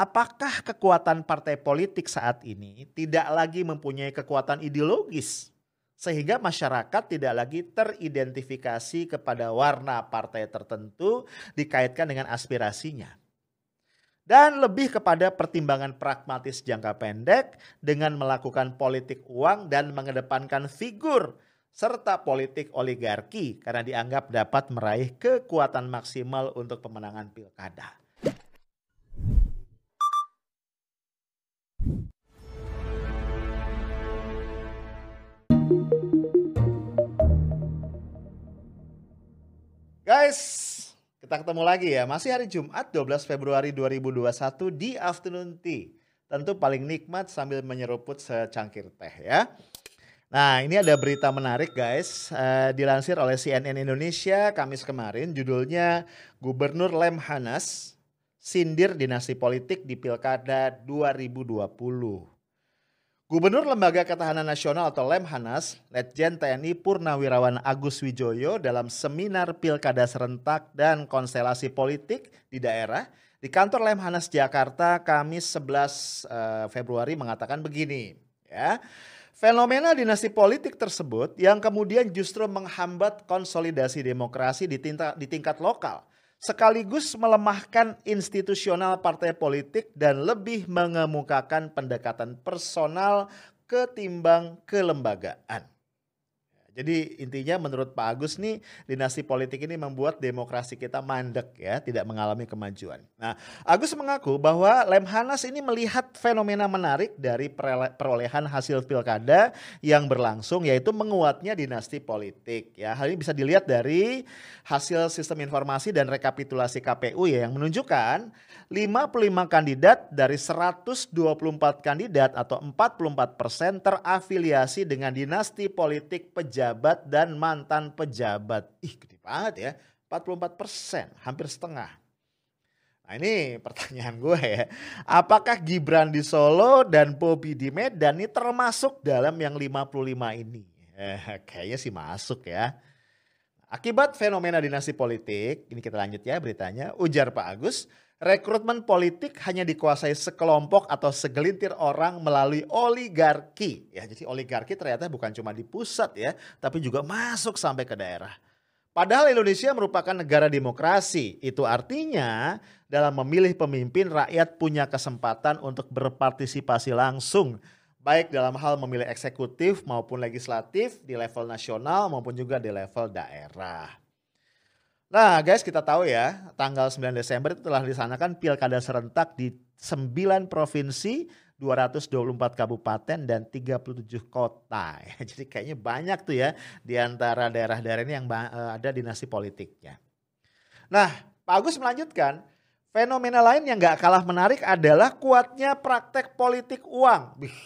apakah kekuatan partai politik saat ini tidak lagi mempunyai kekuatan ideologis sehingga masyarakat tidak lagi teridentifikasi kepada warna partai tertentu dikaitkan dengan aspirasinya. Dan lebih kepada pertimbangan pragmatis jangka pendek dengan melakukan politik uang dan mengedepankan figur serta politik oligarki karena dianggap dapat meraih kekuatan maksimal untuk pemenangan pilkada. Guys, kita ketemu lagi ya. Masih hari Jumat 12 Februari 2021 di afternoon tea. Tentu paling nikmat sambil menyeruput secangkir teh ya. Nah ini ada berita menarik guys. Uh, dilansir oleh CNN Indonesia Kamis kemarin. Judulnya Gubernur Lemhanas sindir dinasti politik di Pilkada 2020. Gubernur Lembaga Ketahanan Nasional atau Lemhanas, Letjen TNI Purnawirawan Agus Wijoyo dalam seminar Pilkada Serentak dan Konstelasi Politik di daerah di kantor Lemhanas Jakarta Kamis 11 uh, Februari mengatakan begini, ya. Fenomena dinasti politik tersebut yang kemudian justru menghambat konsolidasi demokrasi di tingkat, di tingkat lokal sekaligus melemahkan institusional partai politik dan lebih mengemukakan pendekatan personal ketimbang kelembagaan. Jadi intinya menurut Pak Agus nih dinasti politik ini membuat demokrasi kita mandek ya, tidak mengalami kemajuan. Nah, Agus mengaku bahwa Lemhanas ini melihat fenomena menarik dari perolehan hasil pilkada yang berlangsung yaitu menguatnya dinasti politik ya. Hal ini bisa dilihat dari hasil sistem informasi dan rekapitulasi KPU ya yang menunjukkan 55 kandidat dari 124 kandidat atau 44 persen terafiliasi dengan dinasti politik pejabat dan mantan pejabat. Ih gede banget ya, 44 persen, hampir setengah. Nah ini pertanyaan gue ya, apakah Gibran di Solo dan Bobi di Medan ini termasuk dalam yang 55 ini? Eh, kayaknya sih masuk ya. Akibat fenomena dinasti politik, ini kita lanjut ya beritanya, ujar Pak Agus, rekrutmen politik hanya dikuasai sekelompok atau segelintir orang melalui oligarki. Ya, jadi oligarki ternyata bukan cuma di pusat ya, tapi juga masuk sampai ke daerah. Padahal Indonesia merupakan negara demokrasi. Itu artinya dalam memilih pemimpin rakyat punya kesempatan untuk berpartisipasi langsung baik dalam hal memilih eksekutif maupun legislatif di level nasional maupun juga di level daerah. Nah guys kita tahu ya tanggal 9 Desember itu telah disanakan pilkada serentak di 9 provinsi, 224 kabupaten dan 37 kota. Jadi kayaknya banyak tuh ya di antara daerah-daerah ini yang eh, ada dinasti politiknya. Nah Pak Agus melanjutkan, fenomena lain yang gak kalah menarik adalah kuatnya praktek politik uang. Bih,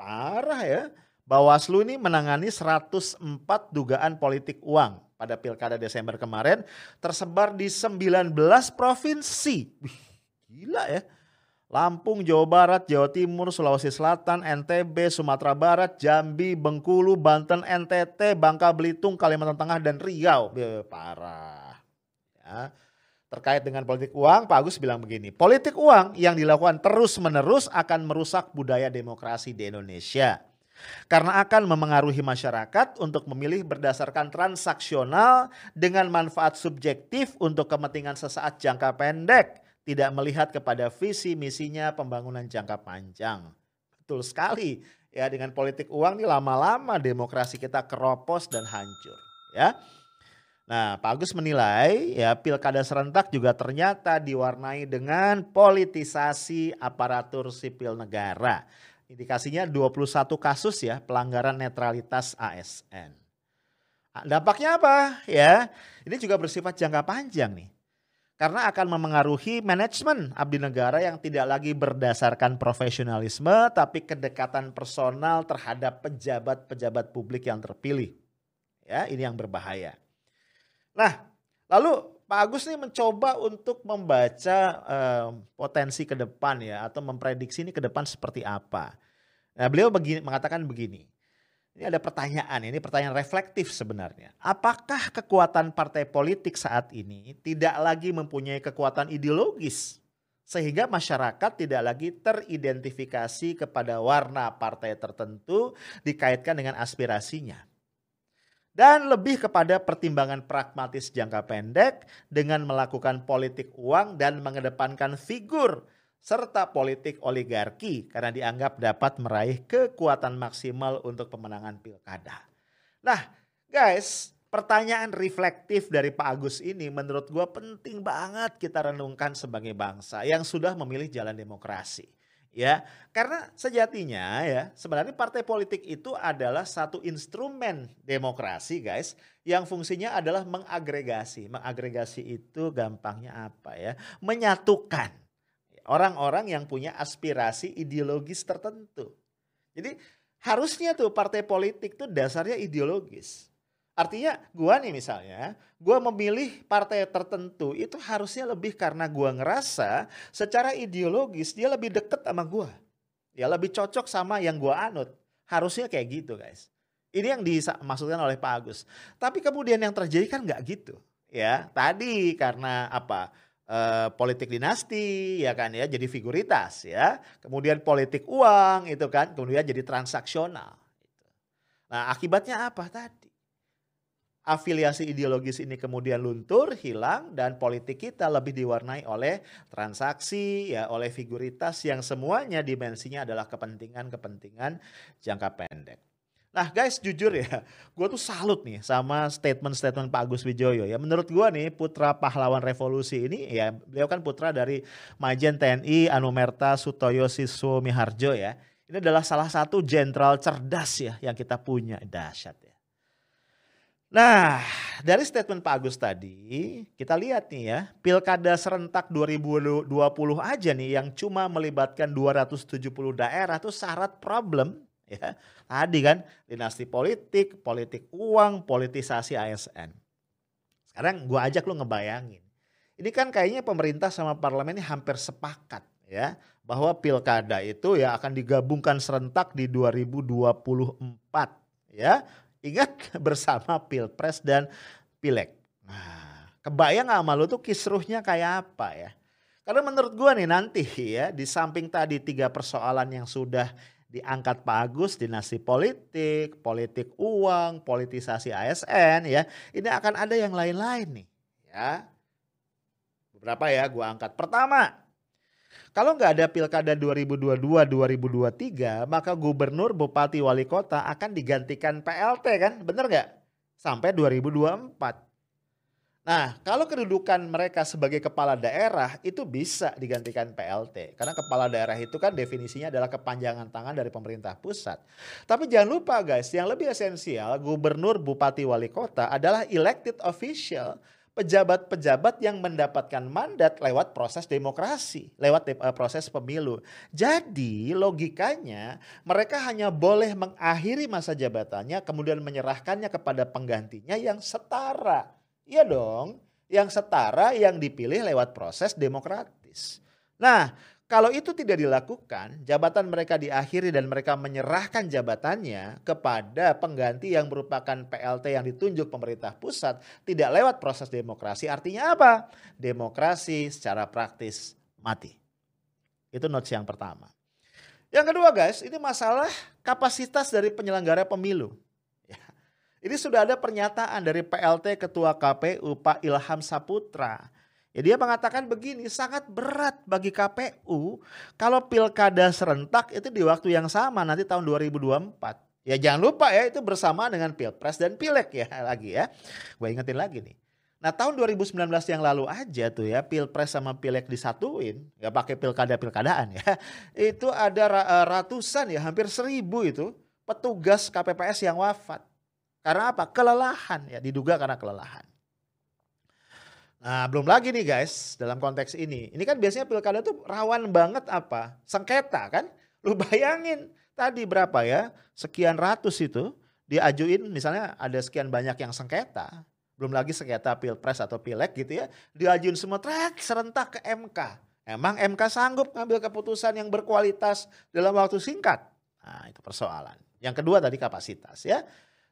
parah ya. Bawaslu ini menangani 104 dugaan politik uang pada pilkada Desember kemarin tersebar di 19 provinsi. Wih, gila ya. Lampung, Jawa Barat, Jawa Timur, Sulawesi Selatan, NTB, Sumatera Barat, Jambi, Bengkulu, Banten, NTT, Bangka Belitung, Kalimantan Tengah, dan Riau. Parah. Ya. Terkait dengan politik uang, Pak Agus bilang begini, politik uang yang dilakukan terus-menerus akan merusak budaya demokrasi di Indonesia. Karena akan memengaruhi masyarakat untuk memilih berdasarkan transaksional dengan manfaat subjektif untuk kepentingan sesaat jangka pendek, tidak melihat kepada visi misinya pembangunan jangka panjang. Betul sekali. Ya, dengan politik uang ini lama-lama demokrasi kita keropos dan hancur, ya. Nah, Pak Agus menilai ya pilkada serentak juga ternyata diwarnai dengan politisasi aparatur sipil negara Indikasinya 21 kasus ya pelanggaran netralitas ASN. Ah, dampaknya apa? Ya, ini juga bersifat jangka panjang nih. Karena akan memengaruhi manajemen abdi negara yang tidak lagi berdasarkan profesionalisme tapi kedekatan personal terhadap pejabat-pejabat publik yang terpilih. Ya, ini yang berbahaya. Nah, lalu Pak Agus nih mencoba untuk membaca uh, potensi ke depan ya atau memprediksi ini ke depan seperti apa. Nah, beliau begini, mengatakan begini. Ini ada pertanyaan, ini pertanyaan reflektif sebenarnya. Apakah kekuatan partai politik saat ini tidak lagi mempunyai kekuatan ideologis sehingga masyarakat tidak lagi teridentifikasi kepada warna partai tertentu dikaitkan dengan aspirasinya. Dan lebih kepada pertimbangan pragmatis jangka pendek dengan melakukan politik uang dan mengedepankan figur serta politik oligarki karena dianggap dapat meraih kekuatan maksimal untuk pemenangan pilkada. Nah guys, pertanyaan reflektif dari Pak Agus ini menurut gue penting banget kita renungkan sebagai bangsa yang sudah memilih jalan demokrasi. Ya, karena sejatinya ya sebenarnya partai politik itu adalah satu instrumen demokrasi guys yang fungsinya adalah mengagregasi. Mengagregasi itu gampangnya apa ya? Menyatukan orang-orang yang punya aspirasi ideologis tertentu. Jadi harusnya tuh partai politik tuh dasarnya ideologis. Artinya gua nih misalnya, gua memilih partai tertentu itu harusnya lebih karena gua ngerasa secara ideologis dia lebih deket sama gua. Ya lebih cocok sama yang gua anut. Harusnya kayak gitu guys. Ini yang dimaksudkan oleh Pak Agus. Tapi kemudian yang terjadi kan nggak gitu. Ya tadi karena apa? E, politik dinasti ya kan ya jadi figuritas ya. Kemudian politik uang itu kan kemudian jadi transaksional. Nah akibatnya apa tadi? Afiliasi ideologis ini kemudian luntur, hilang dan politik kita lebih diwarnai oleh transaksi ya, oleh figuritas yang semuanya dimensinya adalah kepentingan-kepentingan jangka pendek. Nah guys jujur ya, gue tuh salut nih sama statement-statement Pak Agus Wijoyo ya. Menurut gue nih putra pahlawan revolusi ini ya, beliau kan putra dari Majen TNI Anumerta Sutoyo Siswo Miharjo ya. Ini adalah salah satu jenderal cerdas ya yang kita punya, dahsyat ya. Nah, dari statement Pak Agus tadi, kita lihat nih ya, Pilkada serentak 2020 aja nih yang cuma melibatkan 270 daerah itu syarat problem ya. Tadi kan dinasti politik, politik uang, politisasi ASN. Sekarang gua ajak lu ngebayangin. Ini kan kayaknya pemerintah sama parlemen ini hampir sepakat ya bahwa pilkada itu ya akan digabungkan serentak di 2024 ya Ingat bersama Pilpres dan Pileg. Nah, kebayang sama lu tuh kisruhnya kayak apa ya? Karena menurut gua nih nanti ya di samping tadi tiga persoalan yang sudah diangkat Pak Agus dinasti politik, politik uang, politisasi ASN ya. Ini akan ada yang lain-lain nih ya. Beberapa ya gua angkat. Pertama, kalau nggak ada pilkada 2022-2023, maka gubernur, bupati, wali kota akan digantikan PLT kan, bener nggak? Sampai 2024. Nah, kalau kedudukan mereka sebagai kepala daerah itu bisa digantikan PLT. Karena kepala daerah itu kan definisinya adalah kepanjangan tangan dari pemerintah pusat. Tapi jangan lupa guys, yang lebih esensial gubernur, bupati, wali kota adalah elected official pejabat-pejabat yang mendapatkan mandat lewat proses demokrasi, lewat de uh, proses pemilu. Jadi logikanya mereka hanya boleh mengakhiri masa jabatannya kemudian menyerahkannya kepada penggantinya yang setara. Iya dong, yang setara yang dipilih lewat proses demokratis. Nah, kalau itu tidak dilakukan, jabatan mereka diakhiri dan mereka menyerahkan jabatannya kepada pengganti yang merupakan PLT yang ditunjuk pemerintah pusat tidak lewat proses demokrasi. Artinya apa? Demokrasi secara praktis mati. Itu notes yang pertama. Yang kedua guys, ini masalah kapasitas dari penyelenggara pemilu. Ya. Ini sudah ada pernyataan dari PLT Ketua KPU Pak Ilham Saputra Ya dia mengatakan begini, sangat berat bagi KPU kalau pilkada serentak itu di waktu yang sama nanti tahun 2024. Ya jangan lupa ya itu bersama dengan pilpres dan pileg ya lagi ya. Gue ingetin lagi nih. Nah tahun 2019 yang lalu aja tuh ya pilpres sama pileg disatuin, ya pakai pilkada-pilkadaan ya. Itu ada eh, ratusan ya hampir seribu itu petugas KPPS yang wafat. Karena apa? Kelelahan ya diduga karena kelelahan. Nah, belum lagi nih guys, dalam konteks ini. Ini kan biasanya pilkada tuh rawan banget apa? Sengketa kan? Lu bayangin tadi berapa ya? Sekian ratus itu diajuin misalnya ada sekian banyak yang sengketa. Belum lagi sengketa pilpres atau pileg gitu ya. Diajuin semua trek serentak ke MK. Emang MK sanggup ngambil keputusan yang berkualitas dalam waktu singkat? Nah, itu persoalan. Yang kedua tadi kapasitas ya.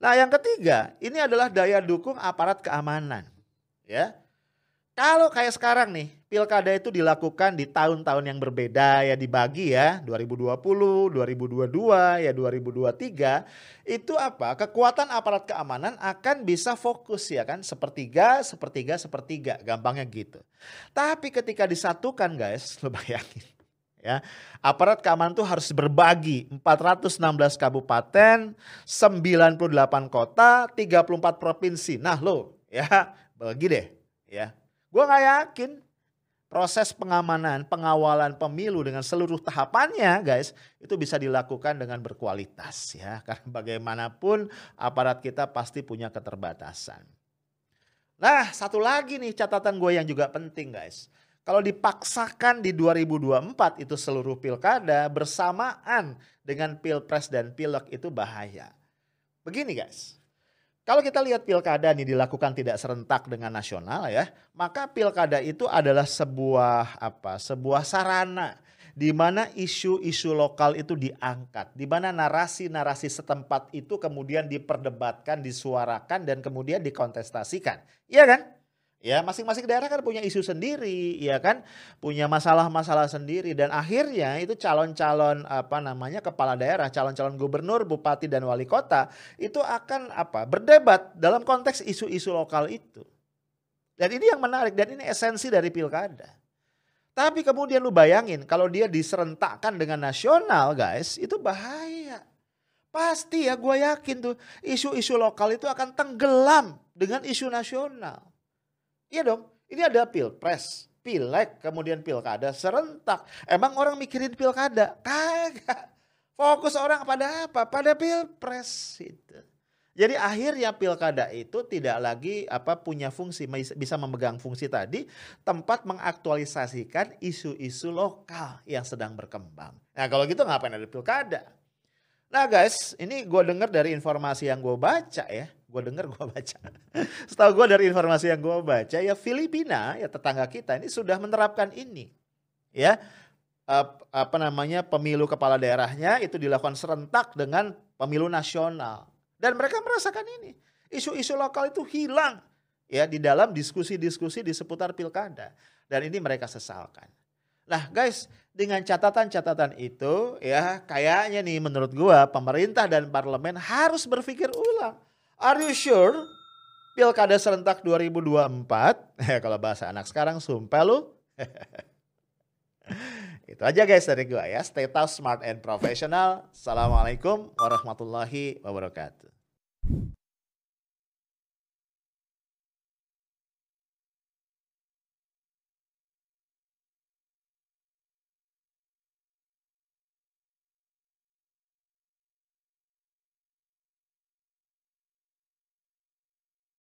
Nah, yang ketiga, ini adalah daya dukung aparat keamanan. Ya Kalau kayak sekarang nih, pilkada itu dilakukan di tahun-tahun yang berbeda ya dibagi ya 2020, 2022, ya 2023 itu apa? Kekuatan aparat keamanan akan bisa fokus ya kan sepertiga, sepertiga, sepertiga, gampangnya gitu. Tapi ketika disatukan guys, lo bayangin ya. Aparat keamanan itu harus berbagi 416 kabupaten, 98 kota, 34 provinsi. Nah, lo ya bagi deh ya Gue gak yakin proses pengamanan, pengawalan pemilu dengan seluruh tahapannya guys itu bisa dilakukan dengan berkualitas ya karena bagaimanapun aparat kita pasti punya keterbatasan. Nah satu lagi nih catatan gue yang juga penting guys. Kalau dipaksakan di 2024 itu seluruh pilkada bersamaan dengan pilpres dan pilek itu bahaya. Begini guys, kalau kita lihat pilkada ini dilakukan tidak serentak dengan nasional ya, maka pilkada itu adalah sebuah apa? Sebuah sarana di mana isu-isu lokal itu diangkat, di mana narasi-narasi setempat itu kemudian diperdebatkan, disuarakan dan kemudian dikontestasikan. Iya kan? Ya, masing-masing daerah kan punya isu sendiri, ya kan? Punya masalah-masalah sendiri dan akhirnya itu calon-calon apa namanya kepala daerah, calon-calon gubernur, bupati dan wali kota itu akan apa? berdebat dalam konteks isu-isu lokal itu. Dan ini yang menarik dan ini esensi dari pilkada. Tapi kemudian lu bayangin kalau dia diserentakkan dengan nasional, guys, itu bahaya. Pasti ya gue yakin tuh isu-isu lokal itu akan tenggelam dengan isu nasional. Iya dong, ini ada pilpres, pileg, kemudian pilkada serentak. Emang orang mikirin pilkada? Kagak. Fokus orang pada apa? Pada pilpres itu. Jadi akhirnya pilkada itu tidak lagi apa punya fungsi bisa memegang fungsi tadi tempat mengaktualisasikan isu-isu lokal yang sedang berkembang. Nah kalau gitu ngapain ada pilkada? Nah guys, ini gue dengar dari informasi yang gue baca ya gue denger gue baca. Setahu gue dari informasi yang gue baca ya Filipina ya tetangga kita ini sudah menerapkan ini. Ya apa namanya pemilu kepala daerahnya itu dilakukan serentak dengan pemilu nasional dan mereka merasakan ini isu-isu lokal itu hilang ya di dalam diskusi-diskusi di seputar pilkada dan ini mereka sesalkan. Nah guys dengan catatan-catatan itu ya kayaknya nih menurut gua pemerintah dan parlemen harus berpikir ulang Are you sure? Pilkada serentak 2024. Ya kalau bahasa anak sekarang sumpah lu. Itu aja guys dari gua ya. Stay tough, smart and professional. Assalamualaikum warahmatullahi wabarakatuh.